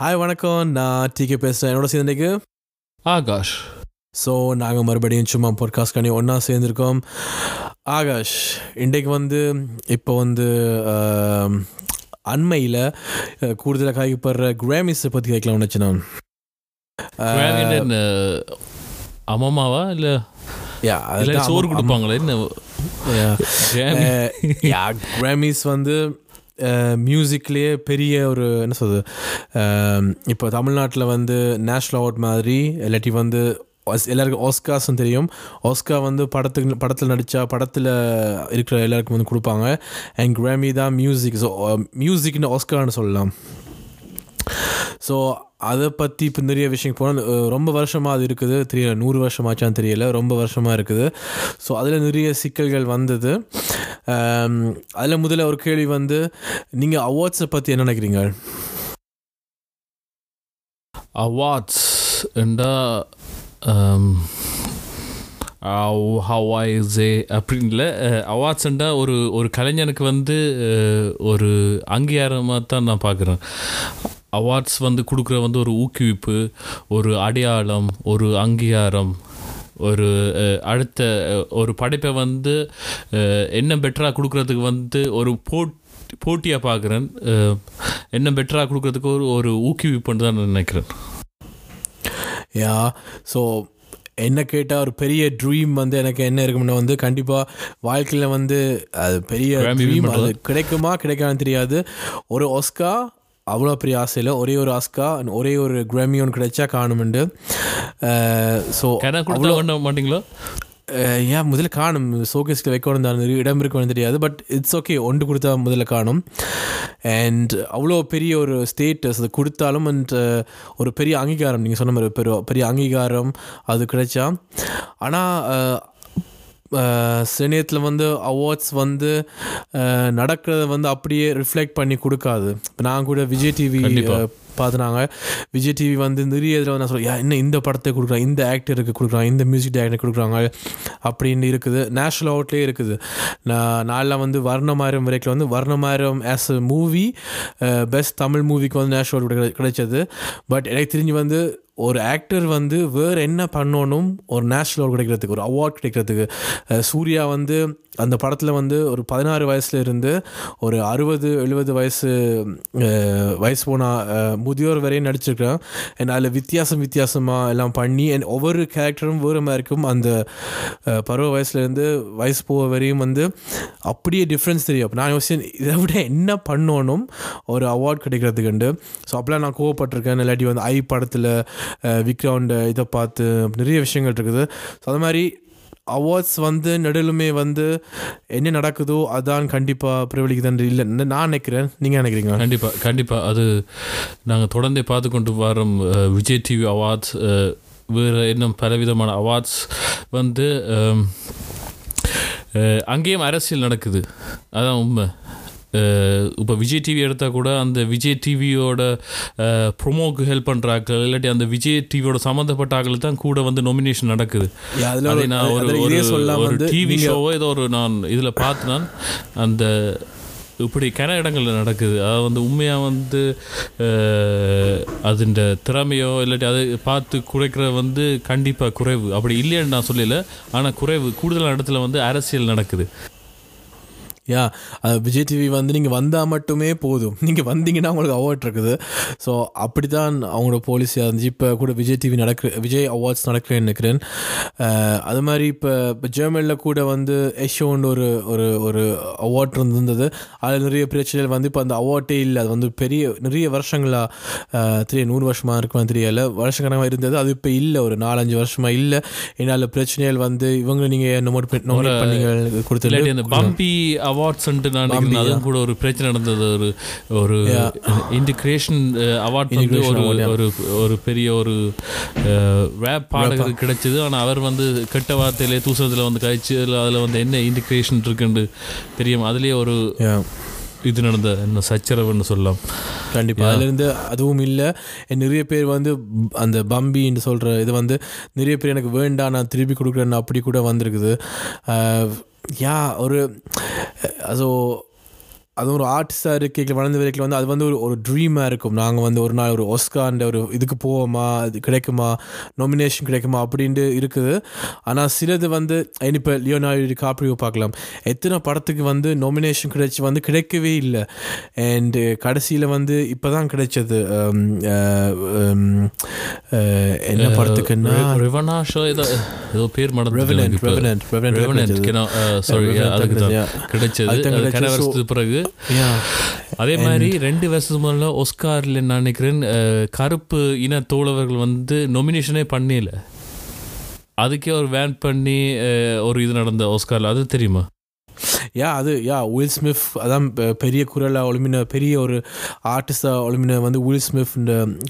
Hi வணக்கம். நான் decay பேசுகிறேன் என்னோட சேர்ந்துக்கு ஆகாஷ். ஸோ நாங்கள் மறுபடியும் சும்மா பாட்காஸ்ட் பண்ணி ஒன்றா சேர்ந்துருக்கோம். ஆகாஷ் இன்றைக்கு வந்து இப்போ வந்து அண்மையில் கூடுதலாக காய்க்கப்படுற கிராமிஸை பற்றி கேட்கலாம்னு வச்சு நான். என்ன அம்மாவா இல்லை யா இல்லை சோறு கொடுப்பாங்களே? என்ன கிராமிஸ் வந்து மியூசிக்லேயே பெரிய ஒரு என்ன சொல்றது இப்போ தமிழ்நாட்டில் வந்து நேஷ்னல் அவார்ட் மாதிரி இல்லாட்டி வந்து எல்லாருக்கும் ஆஸ்கார்ஸ்னு தெரியும். ஆஸ்கார் வந்து படத்துக்கு படத்தில் நடித்தா படத்தில் இருக்கிற எல்லாருக்கும் வந்து கொடுப்பாங்க. அண்ட் கிராமி தான் மியூசிக் ஸோ மியூசிக்னு ஆஸ்கார்னு சொல்லலாம். ஸோ அதை பற்றி இப்போ நிறைய விஷயம் போனால் ரொம்ப வருஷமாக அது இருக்குது. தெரியல நூறு வருஷமாச்சான்னு தெரியல ரொம்ப வருஷமாக இருக்குது. ஸோ அதில் நிறைய சிக்கல்கள் வந்தது. அதில் முதல்ல ஒரு கேள்வி வந்து நீங்கள் அவார்ட்ஸை பற்றி என்ன நினைக்கிறீங்க? அவார்ட்ஸ் ஹவாய் ஜே அப்படின்ல அவார்ட்ஸ்ண்டா ஒரு ஒரு கலைஞனுக்கு வந்து ஒரு அங்கீகாரமாக தான் நான் பார்க்குறேன் அவார்ட்ஸ் வந்து கொடுக்குற வந்து ஒரு ஊக்குவிப்பு ஒரு அடையாளம் ஒரு அங்கீகாரம் ஒரு அடுத்த ஒரு படைப்பை வந்து என்ன பெட்டராக கொடுக்குறதுக்கு வந்து ஒரு போட் போட்டியாக பார்க்குறேன் என்ன பெட்டராக கொடுக்குறதுக்கு ஒரு ஒரு ஊக்குவிப்புன்னு தான் நான் நினைக்கிறேன். யா ஸோ என்ன கேட்டால் ஒரு பெரிய ட்ரீம் வந்து எனக்கு என்ன இருக்கும்னா வந்து கண்டிப்பாக வாழ்க்கையில் வந்து அது பெரிய ட்ரீம் அது. கிடைக்குமா கிடைக்கான்னு தெரியாது. ஒரு ஒஸ்கா அவ்வளோ பெரிய ஆசையில் ஒரே ஒரு ஆஸ்கா ஒரே ஒரு கிராமியோன் கிடைச்சா காணுமெண்டு. ஸோ மாட்டீங்களா? ஏன் முதல்ல காணும். ஷோகேஸ்க்கு வைக்கணும் தான் இடம் இருக்குன்னு தெரியாது. பட் இட்ஸ் ஓகே ஒன்று கொடுத்தா முதல்ல காணும். அண்ட் அவ்வளோ பெரிய ஒரு ஸ்டேட்டஸ் அது கொடுத்தாலும் அண்ட் ஒரு பெரிய அங்கீகாரம். நீங்கள் சொன்ன மாதிரி பெரிய பெரிய அங்கீகாரம் அது கிடைச்சா. ஆனால் சில நேரத்தில் வந்து அவார்ட்ஸ் வந்து நடக்கிறத வந்து அப்படியே ரிஃப்ளெக்ட் பண்ணி கொடுக்காது. நான் கூட விஜய் டிவி. பார்த்துனாங்க. விஜய் டிவி வந்து நிறைய இதில் நான் சொல்ல என்ன இந்த படத்தை கொடுக்குறாங்க? இந்த ஆக்டருக்கு கொடுக்குறாங்க? இந்த மியூசிக் டைரக்டர் கொடுக்குறாங்க? அப்படின்னு இருக்குது. நேஷ்னல் அவார்ட்லேயே இருக்குது. நான் நாளில் வந்து வர்ணமாயிரம் வரைக்கும் வந்து Vaaranam Aayiram as a movie best Tamil மூவிக்கு வந்து நேஷ்னல் அவார்டு கிடைச்சது. பட் எனக்கு தெரிஞ்சு வந்து ஒரு ஆக்டர் வந்து வேறு என்ன பண்ணணும்? ஒரு நேஷ்னல் அவார்டு கிடைக்கிறதுக்கு ஒரு அவார்ட் கிடைக்கிறதுக்கு சூர்யா வந்து அந்த படத்தில் வந்து ஒரு பதினாறு வயசுல இருந்து ஒரு அறுபது எழுபது வயசு வயசு போனால் முதியோர் வரையும் நடிச்சிருக்கிறேன். அண்ட் அதில் வித்தியாசம் வித்தியாசமாக எல்லாம் பண்ணி அண்ட் ஒவ்வொரு கேரக்டரும் வேறு மாதிரி இருக்கும். அந்த பருவ வயசுலேருந்து வயசு போக வரையும் வந்து அப்படியே டிஃப்ரென்ஸ் தெரியும். அப்போ நான் யோசிச்சேன் இதை விட என்ன பண்ணணும் ஒரு அவார்ட் கிடைக்கிறதுக்குண்டு. ஸோ அப்போலாம் நான் கோவப்பட்டிருக்கேன். இல்லாட்டி வந்து ஐ படத்தில் விக்ரவுண்ட் இதை பார்த்து நிறைய விஷயங்கள் இருக்குது. ஸோ அது மாதிரி அவார்ட்ஸ் வந்து நடுலுமே வந்து என்ன நடக்குதோ அதான் கண்டிப்பாக பிரபலிக்குதான் இல்லை நான் நினைக்கிறேன். நீங்கள் நினைக்கிறீங்க கண்டிப்பாக கண்டிப்பாக அது நாங்கள் தொடர்ந்தே பார்த்து கொண்டு வரோம் விஜய் டிவி அவார்ட்ஸ் வேறு இன்னும் பலவிதமான அவார்ட்ஸ் வந்து அங்கேயும் அரசியல் நடக்குது. அதான் உண்மை. இப்போ விஜய் டிவி எடுத்தால் கூட அந்த விஜய் டிவியோட ப்ரொமோக்கு ஹெல்ப் பண்ணுறாக்கள் இல்லாட்டி அந்த விஜய் டிவியோட சம்மந்தப்பட்ட ஆக்கள் தான் கூட வந்து நொமினேஷன் நடக்குது. அதில் அதை நான் ஒரு டிவி ஷோவோ ஏதோ ஒரு நான் இதில் பார்த்து நான் அந்த இப்படி கன இடங்களில் நடக்குது. அதாவது வந்து உண்மையாக வந்து அதுண்ட திறமையோ இல்லாட்டி அதை பார்த்து குறைக்கிற வந்து கண்டிப்பாக குறைவு. அப்படி இல்லைன்னு நான் சொல்லல. ஆனால் குறைவு. கூடுதலான இடத்துல வந்து அரசியல் நடக்குது. யா அது விஜய் டிவி வந்து நீங்கள் வந்தால் மட்டுமே போதும். நீங்கள் வந்தீங்கன்னா உங்களுக்கு அவார்ட் இருக்குது. ஸோ அப்படி தான் அவங்களோட பாலிசியாக இருந்துச்சு. இப்போ கூட விஜய் டிவி நடக்க விஜய் அவார்ட்ஸ் நடக்கிறேன்னு நினைக்கிறேன். அஹ், அது மாதிரி இப்போ இப்போ ஜெர்மனியில் கூட வந்து எஷோன்னு ஒரு ஒரு ஒரு அவார்ட் இருந்தது அதில் நிறைய பிரச்சனைகள் வந்து இப்போ அந்த அவார்ட்டே இல்லை. அது வந்து பெரிய நிறைய வருஷங்களாக தெரிய நூறு வருஷமாக இருக்குமான்னு தெரியல. வருஷக்கணக்காக இருந்தது. அது இப்போ இல்லை. ஒரு நாலஞ்சு வருஷமாக இல்லை. என்னால் பிரச்சனைகள் வந்து இவங்க நீங்கள் நோட் பண்ணீங்க கொடுத்து பம்பி அவார்ட்ஸ்ன்ட்டு நான் அதுவும் கூட ஒரு பிரச்சனை நடந்தது. ஒரு ஒரு இன்டிகிரேஷன் அவார்ட் வந்து Integration ஒரு. ஒரு ஒரு பெரிய ஒரு ரேப் பாடகருக்கு கிடைச்சது. ஆனால் அவர் வந்து கெட்ட வார்த்தையிலே தூசணத்தில் வந்து கழிச்சு அதில் வந்து என்ன இன்டிகிரேஷன் இருக்குன்னு தெரியும். அதுலேயே ஒரு. இது நடந்த என்ன சச்சரவுன்னு சொல்லலாம். கண்டிப்பாக அதுலேருந்து அதுவும் இல்லை நிறைய பேர் வந்து அந்த பம்பின்னு சொல்கிற இது வந்து நிறைய பேர் எனக்கு வேண்டாம் நான் திருப்பி கொடுக்குறேன்னு அப்படி கூட வந்திருக்குது. யா ஒரு அசோ அது ஒரு ஆர்டிஸ்டாக இருக்க வளர்ந்த வரைக்கும் வந்து அது வந்து ஒரு ஒரு ட்ரீமாக இருக்கும். நாங்கள் வந்து ஒரு நாள் ஒரு ஒஸ்கார்ன்ற ஒரு இதுக்கு போவோமா அது கிடைக்குமா நாமினேஷன் கிடைக்குமா அப்படின்ட்டு இருக்குது. ஆனால் சிலது வந்து இப்போ லியோனார்டோ காப்ரியோ பார்க்கலாம். எத்தனை படத்துக்கு வந்து நாமினேஷன் கிடைச்சி வந்து கிடைக்கவே இல்லை. அண்டு கடைசியில் வந்து இப்போ தான் கிடைச்சது um, uh, um, uh, என்ன படத்துக்குன்னா? ரிவனா ஷோ ஏதோ ஏதோ பேர் Revenant அதுக்கு தான். கிடைச்சது. அதுதான் அது கிடைச்சது. கன வருஷத்துக்கு பிறகு. அதே மாதிரி ரெண்டு வருஷத்துக்கு முதல்ல ஒஸ்கார்ல நான் நினைக்கிறேன் கருப்பு இன தோழவர்கள் வந்து நொமினேஷனே பண்ணல. அதுக்கே ஒரு வேன் பண்ணி ஒரு இது நடந்த ஒஸ்கார்ல அது தெரியுமா? யா அது யா வில் ஸ்மித் அதான் பெரிய குரலாக ஒளிமின பெரிய ஒரு ஆர்டிஸ்டாக ஒளிமின வந்து வில் ஸ்மித்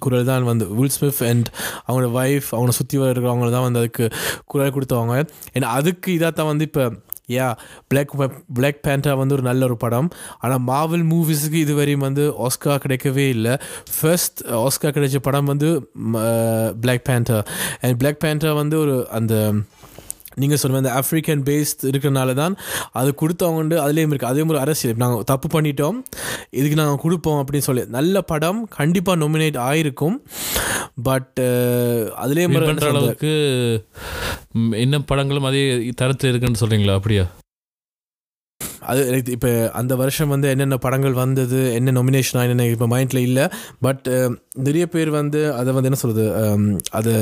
குரல் தான் வந்து. வில் ஸ்மித் அண்ட் அவங்களோட ஒய்ஃப் அவங்கள சுற்றி இருக்கிறவங்க தான் வந்து அதுக்கு குரல் கொடுத்தவங்க. ஏன்னா அதுக்கு இதாக தான் வந்து இப்போ யா பிளாக் பிளாக் பேண்டா வந்து ஒரு நல்ல ஒரு படம். ஆனால் மாவல் மூவிஸுக்கு இதுவரையும் வந்து ஆஸ்கா கிடைக்கவே இல்லை. ஃபர்ஸ்ட் ஆஸ்கா கிடைச்ச படம் வந்து Black Panther and Black Panther வந்து ஒரு அந்த நீங்கள் சொல்லுங்கள் இந்த ஆஃப்ரிக்கன் பேஸ்ட் இருக்கிறனால தான் அது கொடுத்தவங்க அதுலேயும் இருக்குது அதே மாதிரி அரசியல். நாங்கள் தப்பு பண்ணிட்டோம் இதுக்கு நாங்கள் கொடுப்போம் அப்படின்னு சொல்லி. நல்ல படம் கண்டிப்பாக நொமினேட் ஆயிருக்கும். பட் அதுலேயே அளவுக்கு என்ன இன்னும் படங்களும் அதே தரத்தில் இருக்குன்னு சொல்கிறீங்களா அப்படியா? அது எனக்கு இப்போ அந்த வருஷம் வந்து என்னென்ன படங்கள் வந்தது என்ன நொமினேஷன் என்னென்ன இப்போ மைண்டில் இல்லை. பட் நிறைய பேர் வந்து அதை வந்து என்ன சொல்கிறது அது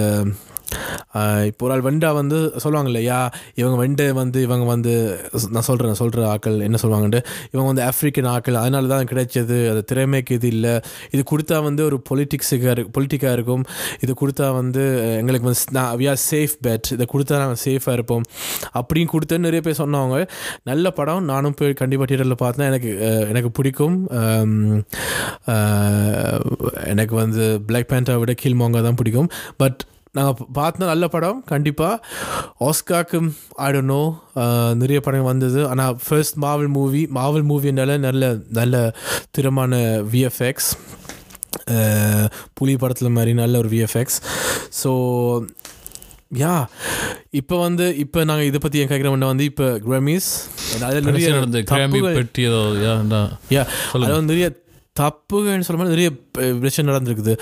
இப்போ ஒரு ஆள் வெண்டா வந்து சொல்லுவாங்க இல்லையா இவங்க வெண்டை வந்து இவங்க வந்து நான் சொல்கிறேன் சொல்கிற ஆக்கள் என்ன சொல்லுவாங்கன்ட்டு இவங்க வந்து ஆஃப்ரிக்கன் ஆக்கள் அதனால தான் கிடைச்சது அது திறமைக்கு இது இல்லை. இது கொடுத்தா வந்து ஒரு பொலிட்டிக்ஸுக்காக இருக்கு பொலிட்டிக்காக இருக்கும். இது கொடுத்தா வந்து எங்களுக்கு வந்து நான் வி ஆர் சேஃப் பெட் இதை கொடுத்தா நாங்கள் சேஃபாக இருப்போம். அப்படின்னு கொடுத்து நிறைய பேர் சொன்னவங்க. நல்ல படம் நானும் போய் கண்டிப்பாக தியேட்டரில் பார்த்தேன். எனக்கு எனக்கு பிடிக்கும். எனக்கு வந்து பிளாக் பேண்டா விட கீழ்மோங்க தான் பிடிக்கும். பட் நாங்கள் பார்த்த நல்ல படம் கண்டிப்பாக ஆஸ்காக்கு ஆடணும் நிறைய படம் வந்தது. ஆனால் ஃபர்ஸ்ட் மாவல் மூவி மாவல் மூவினால நல்ல நல்ல திறமான விஎஃப்எக்ஸ் புலி படத்தில் மாதிரி நல்ல ஒரு விஎஃப்எக்ஸ் ஸோ யா இப்போ வந்து இப்போ நாங்கள் இதை பற்றி ஏன் கேட்குறோம்னா வந்து இப்போ கிராமிஸ் அதில் நிறைய நடந்த கிராமி பெட்டி ஏதோ யா. அது வந்து நிறைய தப்புகள்னு சொல்ல மாதிரி நிறைய ப- விஷயம் நடந்திருக்குது.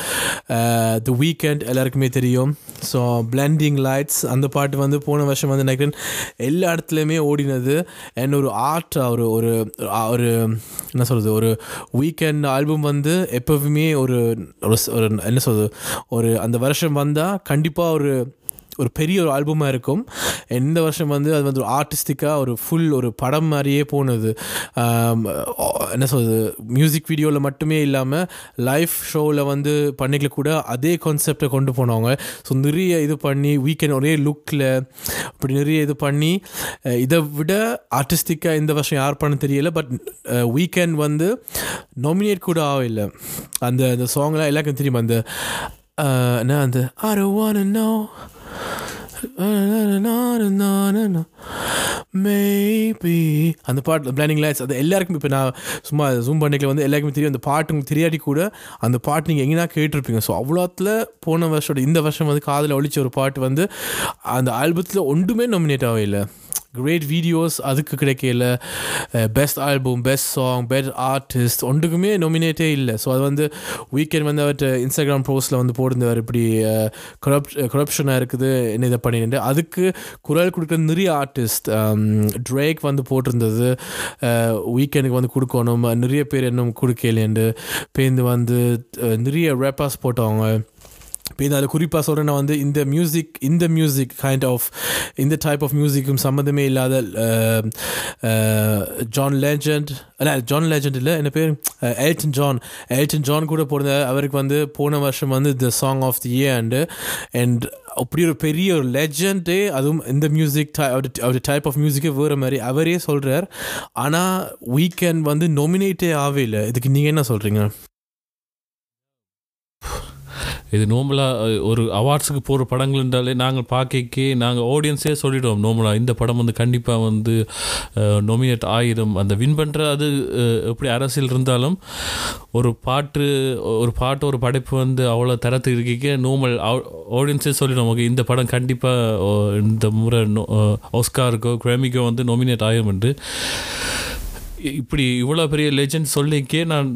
தி வீக்கெண்ட் எல்லாருக்குமே தெரியும். ஸோ பிளெண்டிங் லைட்ஸ் அந்த பாட்டு வந்து போன வருஷம் வந்து நினைக்கிறேன் எல்லா இடத்துலையுமே ஓடினது. அண்ட் ஒரு ஆர்ட் ஒரு ஒரு ஒரு என்ன சொல்கிறது ஒரு வீக்கெண்ட் ஆல்பம் வந்து எப்போவுமே ஒரு ஒரு என்ன சொல்கிறது ஒரு அந்த வருஷம் வந்தால் கண்டிப்பாக ஒரு ஒரு பெரிய ஒரு ஆல்பமாக இருக்கும். இந்த வருஷம் வந்து அது வந்து ஒரு ஆர்டிஸ்டிக்காக ஒரு ஃபுல் ஒரு படம் மாதிரியே போனது. என்ன சொல்றது மியூசிக் வீடியோவில் மட்டுமே இல்லாமல் லைவ் ஷோவில் வந்து பண்ணிக்கல கூட அதே கான்செப்டை கொண்டு போனவங்க. ஸோ நிறைய இது பண்ணி வீக்கெண்ட் ஒரே லுக்கில் அப்படி நிறைய இது பண்ணி இதை விட ஆர்டிஸ்டிக்காக இந்த வருஷம் யார் பண்ண தெரியல. பட் வீக்கெண்ட் வந்து நாமினேட் கூட ஆகல அந்த அந்த சாங்லாம் எல்லாருக்கும் தெரியுமா? அந்த என்ன அந்த ஆர் ஒன் wanna மேபி அந்த பாட்டு பிளானிங் லைட்ஸ் அது எல்லாருக்கும் இப்போ நான் சும்மா ஜூம் பண்ணிக்கல வந்து எல்லாருக்குமே தெரியும். அந்த பாட்டு உங்களுக்கு தெரியாட்டி கூட அந்த பாட்டு நீங்கள் எங்கேனா கேட்டிருப்பீங்க. ஸோ அவ்வளோத்தில் போன வருஷம் இந்த வருஷம் வந்து காதில் ஒழிச்ச ஒரு பாட்டு வந்து அந்த ஆல்பத்தில் ஒன்றுமே நாமினேட் ஆகவே இல்லை. கிரேட் வீடியோஸ் அதுக்கு கிடைக்கல. Best album best song best artist ஒன்றுக்குமே நொமினேட்டே இல்லை. ஸோ அது வந்து வீக்கெண்ட் வந்து அவர்கிட்ட இன்ஸ்டாகிராம் போஸ்ட்டில் வந்து போட்டிருந்தவர் இப்படி கரப்ட் கரப்ஷனாக இருக்குது. என்ன இதை பண்ணிட்டு அதுக்கு குரல் கொடுக்குற நிறைய ஆர்டிஸ்ட் ட்ரேக் வந்து போட்டிருந்தது. வீக்கெண்டுக்கு வந்து கொடுக்கணும். நிறைய பேர் இன்னும் கொடுக்கலேண்டு பேருந்து வந்து நிறைய ரேப்பர்ஸ் போட்டவங்க. இப்போ இதில் குறிப்பாக சொல்கிறேன்னா வந்து இந்த மியூசிக் இந்த மியூசிக் கைண்ட் ஆஃப் இந்த டைப் ஆஃப் மியூசிக்கும் சம்மந்தமே இல்லாத ஜான் லேஜண்ட் அல்ல ஜான் லேஜண்ட் இல்லை என்ன பேர்? எல்டன் ஜான் எல்டன் ஜான் கூட போன அவருக்கு வந்து போன வருஷம் வந்து the song of the year and and அப்படி ஒரு பெரிய ஒரு லெஜண்டே அதுவும் இந்த மியூசிக் அவர் டைப் ஆஃப் மியூசிக்கே வேறு மாதிரி அவரே சொல்கிறார் ஆனால் வீக்கெண்ட் வந்து நொமினேட்டே ஆகவே இல்லை. இதுக்கு நீங்கள் என்ன சொல்கிறீங்க இது நோம்பலாக ஒரு அவார்ட்ஸுக்கு போகிற படங்கள் என்றாலே நாங்கள் பார்க்கக்கே நாங்கள் ஆடியன்ஸே சொல்லிவிடுவோம் நோம்பலாக இந்த படம் வந்து கண்டிப்பாக வந்து நொமினேட் ஆகிடும் அந்த வின் பண்ணுற அது எப்படி அரசியல் இருந்தாலும் ஒரு பாட்டு ஒரு பாட்டு ஒரு படைப்பு வந்து அவ்வளோ தரத்துக்கு இருக்க நோமல் ஆடியன்ஸே சொல்லிவிடுவோம் ஓகே இந்த படம் கண்டிப்பாக இந்த முறை நோ- அஹ், வந்து நொமினேட் ஆகும் என்று. இப்படி இவ்வளோ பெரிய லெஜண்ட் சொல்லிக்கே நான்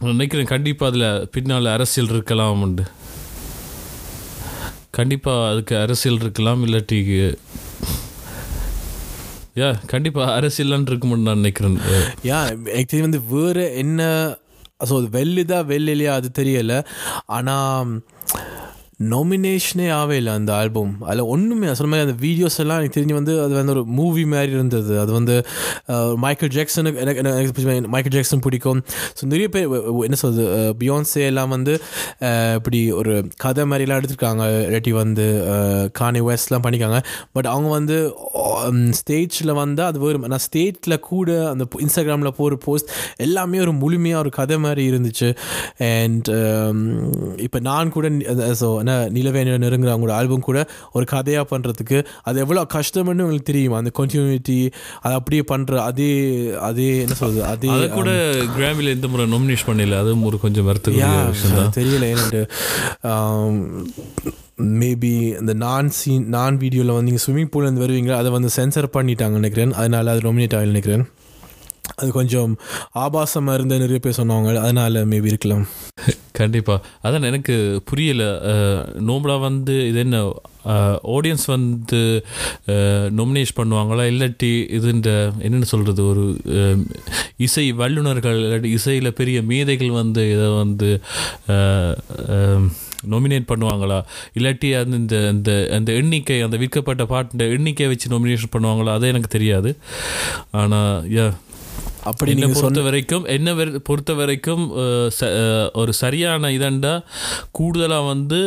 நினைக்கிறேன் கண்டிப்பாக அதில் பின்னால் அரசியல் இருக்கலாம் உண்டு. கண்டிப்பாக அதுக்கு அரசியல் இருக்கலாம் இல்லாட்டி யா கண்டிப்பாக அரசியலான் இருக்கும்னு நான் நினைக்கிறேன். யா ஆக்சுவலி வந்து வேறு என்ன ஸோ அது வெல்லுதா அது தெரியல. ஆனால் நாமினேஷனே ஆவே இல்லை அந்த ஆல்பம் அதில் ஒன்றுமே சொன்ன மாதிரி அந்த வீடியோஸ் எல்லாம் எனக்கு தெரிஞ்சு வந்து அது வந்து ஒரு மூவி மாதிரி இருந்தது. அது வந்து மைக்கேல் ஜாக்சனுக்கு எனக்கு எனக்கு எனக்கு மைக்கேல் ஜாக்சன் பிடிக்கும். ஸோ நிறைய பேர் என்ன சொல்றது அஹ், பியான்சே எல்லாம் வந்து இப்படி ஒரு கதை மாதிரிலாம் எடுத்திருக்காங்க. இல்லாட்டி வந்து கானி வெஸ்ட்லாம் பண்ணிக்காங்க பட் அவங்க வந்து ஸ்டேஜில் வந்து அது ஒரு நான் ஸ்டேட்டில் கூட அந்த இன்ஸ்டாகிராமில் போகிற போஸ்ட் எல்லாமே ஒரு முழுமையாக ஒரு கதை மாதிரி இருந்துச்சு. அண்ட் இப்போ நான் கூட ஸோ என்ன நிலவேணி நெருங்குற அவங்களோட ஆல்பம் கூட ஒரு கதையாக பண்ணுறதுக்கு அது எவ்வளோ கஷ்டம்னு உங்களுக்கு தெரியும்? அந்த கண்டினியூட்டி அதை அப்படியே பண்ணுற அதே அதே என்ன சொல்றது அதே கூட கிராமியில் எந்த முறை நாமினேஷன் பண்ணல. அதுவும் ஒரு கொஞ்சம் தான் தெரியல. ஏன்னு மேபி இந்த நான் சீன் நான் வீடியோவில் வந்து நீங்கள் ஸ்விம்மிங் பூல்லேருந்து வருவீங்க அதை வந்து சென்சர் பண்ணிட்டாங்க நினைக்கிறேன். அதனால் அது நாமினேட் ஆகல நினைக்கிறேன். அது கொஞ்சம் ஆபாசமாக இருந்த நிறைய பேர் சொன்னவங்க அதனால் மேபி இருக்கலாம். கண்டிப்பாக அதான் எனக்கு புரியலை. நோம்பலா வந்து இது என்ன ஆடியன்ஸ் வந்து நொமினேஷ் பண்ணுவாங்களா? இல்லாட்டி இதுன்ற என்னென்னு சொல்கிறது ஒரு இசை வல்லுநர்கள் இல்லாட்டி இசையில் பெரிய மேதைகள் வந்து இதை வந்து நொமினேட் பண்ணுவாங்களா? இல்லாட்டி அந்த இந்த இந்த அந்த எண்ணிக்கை அந்த விற்கப்பட்ட பாட்டு எண்ணிக்கையை வச்சு நொமினேஷன் பண்ணுவாங்களா? அதே எனக்கு தெரியாது. ஆனால் யா அப்படி என்னை பொறுத்த வரைக்கும் என்ன பொறுத்த வரைக்கும் ஒரு சரியான இதண்டா கூடுதலாக வந்து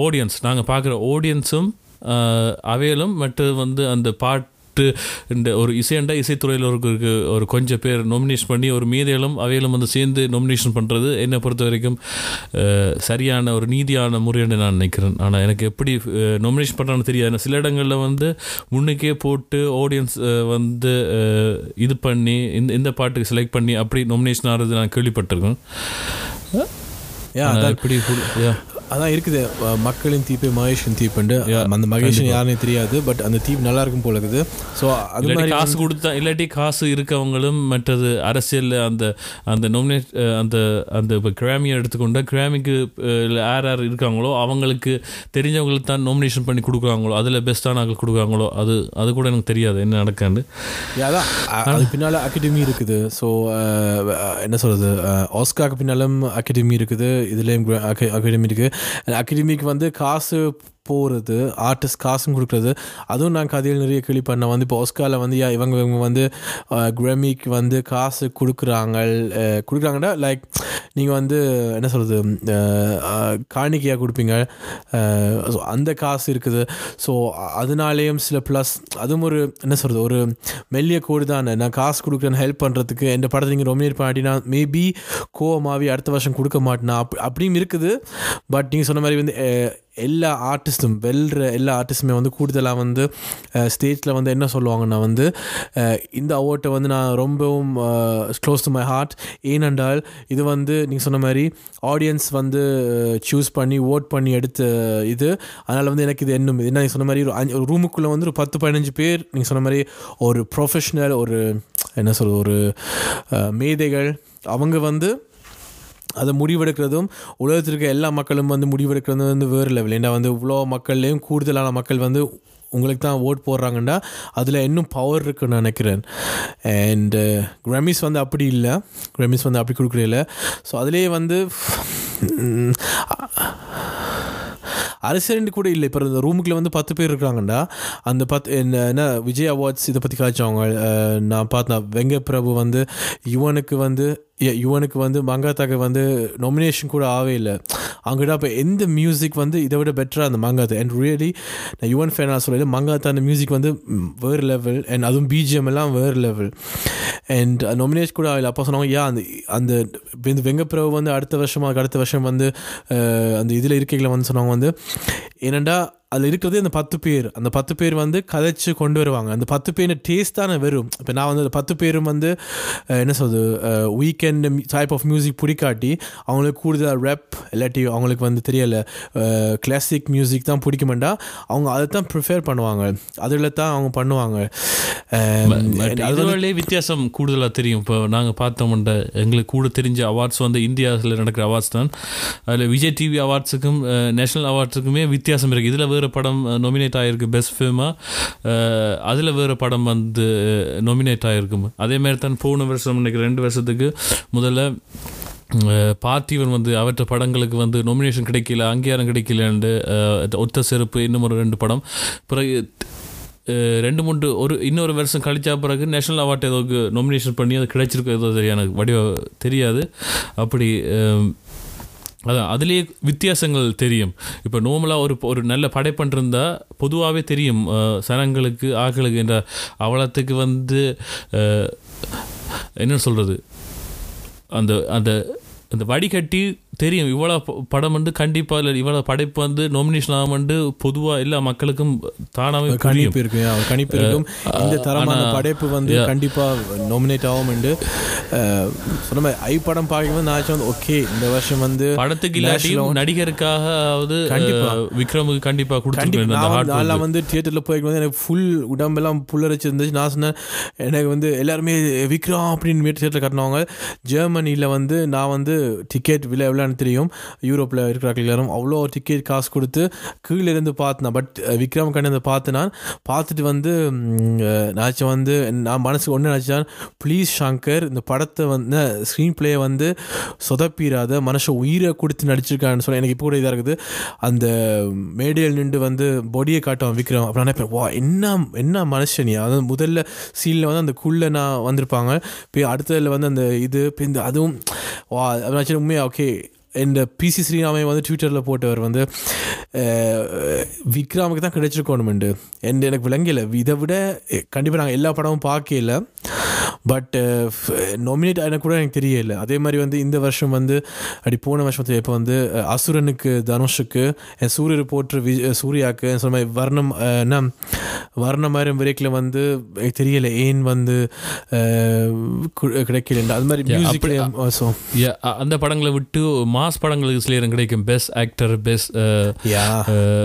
ஆடியன்ஸ் நாங்கள் பார்க்குற ஆடியன்ஸும் அவையலும் மற்றது வந்து அந்த பாட்டு இந்த ஒரு இசையண்டா இசைத்துறையில் ஒரு ஒரு- கொஞ்சம் பேர் நாமினேஷன் பண்ணி ஒரு மீதிகளும் அவையிலும் வந்து சேர்ந்து நாமினேஷன் பண்ணுறது என்னை பொறுத்த வரைக்கும் சரியான ஒரு நீதியான முறைன்னு நான் நினைக்கிறேன். ஆனால் எனக்கு எப்படி நாமினேஷன் பண்ணுறான்னு தெரியாது. சில இடங்களில் வந்து முன்னுக்கே போட்டு ஆடியன்ஸ் வந்து இது பண்ணி இந்த இந்த பாட்டுக்கு செலக்ட் பண்ணி அப்படி நாமினேஷன் ஆகிறது நான் கேள்விப்பட்டிருக்கேன். எப்படி. அதான் இருக்குது. மக்களின் தீப்பு மகேஷின் தீப்புண்டு. அந்த மகேஷன் யாருன்னே தெரியாது பட் அந்த தீப் நல்லா இருக்கும் போல இருக்குது. ஸோ அது மாதிரி காசு கொடுத்தா இல்லாட்டி காசு இருக்கவங்களும் மற்றது அரசியலில் அந்த அந்த நொமினேட் அந்த அந்த இப்போ கிராமியை எடுத்துக்கொண்டா கிராமிக்கு யார் யார் இருக்காங்களோ அவங்களுக்கு தெரிஞ்சவங்களுக்கு தான் நாமினேஷன் பண்ணி கொடுக்குறாங்களோ அதில் பெஸ்ட்டான ஆட்கள் கொடுக்குறாங்களோ அது அது கூட எனக்கு தெரியாது என்ன நடக்கான்னு. அதான். அது பின்னால் அகாடமி இருக்குது. ஸோ என்ன சொல்கிறது ஆஸ்காக்கு பின்னாலும் அகாடமி இருக்குது. இதுலேயும் அகாடமி இருக்குது அகாடமிக்கு வந்து காசு போகிறது ஆர்டிஸ்ட் காசும் கொடுக்குறது. அதுவும் நான் கதையில் நிறைய கேள்வி பண்ணேன். வந்து இப்போ ஆஸ்காரில் வந்து இவங்க இவங்க வந்து கிராமிக்கு வந்து காசு கொடுக்குறாங்க கொடுக்குறாங்கன்னா லைக் நீங்கள் வந்து என்ன சொல்கிறது காணிக்கையாக கொடுப்பீங்க. அந்த காசு இருக்குது. ஸோ அதனாலேயும் சில ப்ளஸ் அதுவும் ஒரு என்ன சொல்கிறது ஒரு மெல்லிய கோடு தானே. நான் காசு கொடுக்குறேன்னு ஹெல்ப் பண்ணுறதுக்கு எந்த படத்தை நீங்கள் ரொமினேட் பண்ணிட்டீங்கன்னா மேபி கோவமாவி அடுத்த வருஷம் கொடுக்க மாட்டேனா? அப் அப்படியும் இருக்குது. பட் நீங்கள் சொன்ன மாதிரி வந்து எல்லா ஆர்டிஸ்ட்டும் வெல்ற எல்லா ஆர்டிஸ்ட்டுமே வந்து கூடுதலாக வந்து ஸ்டேஜில் வந்து என்ன சொல்லுவாங்கன்னா வந்து இந்த அவார்ட்டை வந்து நான் ரொம்பவும் க்ளோஸ் டு மை ஹார்ட் ஏனென்றால் இது வந்து நீங்கள் சொன்ன மாதிரி ஆடியன்ஸ் வந்து சூஸ் பண்ணி ஓட் பண்ணி எடுத்த இது. அதனால் வந்து எனக்கு இது என்னும் என்ன நீங்கள் சொன்ன மாதிரி ஒரு அஞ்சு ஒரு ரூமுக்குள்ளே வந்து ஒரு பத்து பதினஞ்சு பேர் நீங்கள் சொன்ன மாதிரி ஒரு ப்ரொஃபஷ்னல் ஒரு என்ன சொல்கிறது ஒரு மேதைகள் அவங்க வந்து அதை முடிவெடுக்கிறதும் உலகத்தில் இருக்க எல்லா மக்களும் வந்து முடிவெடுக்கிறதும் வந்து வேறு லெவல் ஏன்னா வந்து இவ்வளோ மக்கள்லேயும் கூடுதலான மக்கள் வந்து உங்களுக்கு தான் ஓட் போடுறாங்கன்னா அதில் இன்னும் பவர் இருக்குன்னு நினைக்கிறேன். அண்டு கிரமிஸ் uh, வந்து அப்படி இல்லை. கிரமிஸ் வந்து அப்படி கொடுக்குறதில்ல ஸோ அதுலேயே வந்து அரசியல் கூட இல்லை. இப்போ இந்த ரூமுக்குள்ள வந்து பத்து பேர் இருக்கிறாங்கண்டா அந்த பத்து என்ன என்ன விஜய் அவார்ட்ஸ் இதை பற்றி காய்ச்சவங்க நான் பார்த்தேன். வெங்க பிரபு வந்து யுவனுக்கு வந்து யுவனுக்கு வந்து மங்காத்தாக்கு வந்து நொமினேஷன் கூட ஆவே இல்லை. அங்கிட்ட அப்போ எந்த மியூசிக் வந்து இதை விட பெட்டராக அந்த மங்காத்தா அண்ட் ரியலி நான் யுவன் ஃபேனாக சொல்லல மங்காத்தா அந்த மியூசிக் வந்து வேறு லெவல் அண்ட் அதுவும் பிஜிஎம் எல்லாம் வேறு லெவல் அண்ட் நொமினேஷன் கூட ஆகல அப்போ சொன்னாங்க ஏன் அந்த அந்த இந்த வெங்கப்பிரபு வந்து அடுத்த வருஷமாக அடுத்த வருஷம் வந்து அந்த இதில் இருக்கைகளை வந்து சொன்னாங்க வந்து ஏனண்டா அதில் இருக்கிறதே அந்த பத்து பேர். அந்த பத்து பேர் வந்து கதைச்சு கொண்டு வருவாங்க. அந்த பத்து பேர் டேஸ்ட் தானே வரும். இப்போ நான் வந்து அந்த பத்து பேரும் வந்து என்ன சொல்றது வீக்கெண்ட் டைப் ஆஃப் மியூசிக் பிடிக்காட்டி அவங்களுக்கு கூடுதல் ரெப் இல்லாட்டி அவங்களுக்கு வந்து தெரியல கிளாசிக் மியூசிக் தான் பிடிக்குமெண்டா அவங்க அதை தான் ப்ரிஃபேர் பண்ணுவாங்க. அதில் தான் அவங்க பண்ணுவாங்க. அஹ், பட் அது வந்து இதுவரையிலே வித்தியாசம் கூடுதலாக தெரியும். இப்போ நாங்கள் பார்த்தோம்ன்ற எங்களுக்கு கூட தெரிஞ்ச அவார்ட்ஸ் வந்து இந்தியாவில் நடக்கிற அவார்ட்ஸ் தான். அதில் விஜய் டிவி அவார்ட்ஸுக்கும் நேஷனல் அவார்ட்ஸுக்குமே வித்தியாசம் வித்தியாசம் இருக்குது இதில் வேறு படம் நொமினேட் ஆகிருக்கு பெஸ்ட் ஃபிலிமாக அதில் வேறு படம் வந்து நொமினேட் ஆகிருக்கும் அதேமாதிரி தான் போன வருஷம் இன்னைக்கு ரெண்டு வருஷத்துக்கு முதல்ல பார்த்திவன் வந்து அவற்ற படங்களுக்கு வந்து நொமினேஷன் கிடைக்கல அங்கீகாரம் கிடைக்கலன்ட்டு ஒத்த செருப்பு இன்னும் ஒரு ரெண்டு படம். பிறகு ரெண்டு மூன்று ஒரு இன்னொரு வருஷம் கழிச்சா பிறகு நேஷனல் அவார்ட் ஏதோ நொமினேஷன் பண்ணி அது கிடைச்சிருக்கோ ஏதோ தெரியாது எனக்கு வடிவ தெரியாது. அப்படி அதான் அதுலேயே வித்தியாசங்கள் தெரியும். இப்போ நார்மலாக ஒரு ஒரு நல்ல படைப்பன் இருந்தால் பொதுவாகவே தெரியும். சனங்களுக்கு ஆக்களுக்கு என்ற அவலத்துக்கு வந்து என்ன சொல்கிறது அந்த அந்த அந்த வடிகட்டி தெரியும். இவ்வளோ படம் வந்து கண்டிப்பாக இல்லை இவ்வளோ படைப்பு வந்து நாமினேஷன் ஆகும்னு பொதுவாக எல்லா மக்களுக்கும் தானாகவே கணிப்பு இருக்கு கணிப்பு இருக்கும் இந்த தரமான படைப்பு வந்து Yeah. கண்டிப்பா நோமினேட் ஆகும் சொன்ன மாதிரி ஐ படம் பார்க்கும்போது நான் வந்து ஓகே இந்த வருஷம் வந்து படத்துக்கு இல்லாட்டியும் National- நடிகருக்காகவது விக்ரமுக்கு கண்டிப்பாக கண்டிப்பா. கொடுத்துருக்கேன் நான் வந்து- வந்து. தியேட்டரில் போயிருக்கும் எனக்கு ஃபுல் உடம்பெல்லாம் புல்லரிச்சு இருந்துச்சு. நான் சொன்னேன் எனக்கு வந்து எல்லாருமே விக்ரம் அப்படின்னு தியேட்டரில் கட்டினவங்க ஜெர்மனியில் வந்து நான் வந்து டிக்கெட் விலை எவ்வளோன்னு தெரியும். யூரோப்பில் இருக்கிறார்கள் எல்லாரும் அவ்வளோ டிக்கெட் காசு கொடுத்து கீழே இருந்து பார்த்தேன் பட் விக்ரம் கண்டு பார்த்து நான் பார்த்துட்டு வந்து நினச்சேன் வந்து நான் மனசுக்கு ஒன்று நினச்சேன் ப்ளீஸ் ஷங்கர் இந்த படத்தை வந்து ஸ்க்ரீன் பிளேயை வந்து சொதப்பிடாத மனுஷன் உயிரை கொடுத்து நடிச்சிருக்கான்னு சொல்லி எனக்கு இப்போ கூட இதாக இருக்குது. அந்த மேடையில் நின்று வந்து பொடியை காட்டுவான் விக்ரம். அப்படின்னு நினைப்பேன் வா என்ன என்ன மனுஷனி அதாவது முதல்ல சீனில் வந்து அந்த குள்ளே நான் வந்திருப்பாங்க. இப்போ அடுத்ததில் வந்து அந்த இது இப்போ இந்த அதுவும் வா ஆக்சுவலி உண்மையாக ஓகே இந்த பிசி ஸ்ரீராமை வந்து ட்விட்டரில் போட்டவர் வந்து விக்ராமுக்கு தான் கிடைச்சிருக்கோணுமெண்டு. என் எனக்கு விளங்கலை. இதை விட கண்டிப்பாக நாங்கள் எல்லா படமும் பார்க்கல. பட் நொமினேட் எனக்கு கூட எனக்கு தெரியல. அதே மாதிரி வந்து இந்த வருஷம் வந்து அப்படி போன வருஷம் இப்போ வந்து அசுரனுக்கு தனுஷுக்கு அஹ், சூரியர் போற்று வி சூர்யாவுக்கு சொன்ன மாதிரி வர்ணம் என்ன வர்ணம் மாதிரி வரைக்கில் வந்து தெரியல. ஏன் வந்து கிடைக்கல. அது மாதிரி Yeah, மியூசிக்லேயும் அந்த படங்களை விட்டு மாஸ் படங்களுக்கு சில நேரம் கிடைக்கும். பெஸ்ட் ஆக்டர் பெஸ்ட்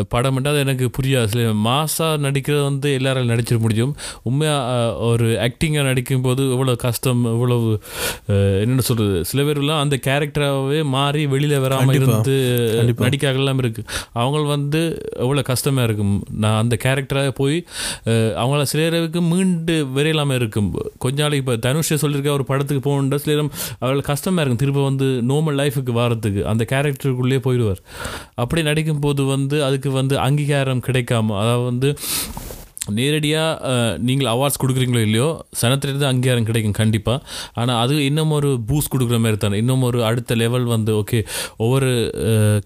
படம் அது எனக்கு புரியாது. சில மாசா நடிக்கிறது வந்து எல்லாராலும் நடிச்சிட முடியும். உண்மையாக ஒரு ஆக்டிங்காக நடிக்கும்போது இவ்வளோ கஷ்டம் இவ்வளவு என்னென்ன சொல்கிறது சில பேர்லாம் அந்த கேரக்டராகவே மாறி வெளியில் வராமல். இருந்து. நடிக்காகலாம் இருக்குது அவங்க வந்து எவ்வளோ கஷ்டமாக இருக்கும். நான் அந்த கேரக்டராக போய் அவங்கள சில பேருக்கு மீண்டு விரையிலாமல் இருக்கும். கொஞ்ச நாளைக்கு இப்போ தனுஷை சொல்லியிருக்க ஒரு படத்துக்கு போகணுன்ற சில நேரம் அவளுக்கு கஷ்டமாக இருக்கும். திரும்ப வந்து நார்மல் லைஃபுக்கு வாரத்துக்கு அந்த கேரக்டருக்குள்ளேயே போயிடுவார். அப்படி நடிக்கும்போது வந்து அதுக்கு வந்து அங்கீகாரம் கிடைக்காம அதாவது வந்து நேரடியாக நீங்கள் அவார்ட்ஸ் கொடுக்குறீங்களோ இல்லையோ சனத்திலிருந்து அங்கீகாரம் கிடைக்கும் கண்டிப்பாக ஆனால் அது இன்னும் ஒரு பூஸ்ட் கொடுக்குற மாதிரி தானே. இன்னும் ஒரு அடுத்த லெவல் வந்து ஓகே ஒவ்வொரு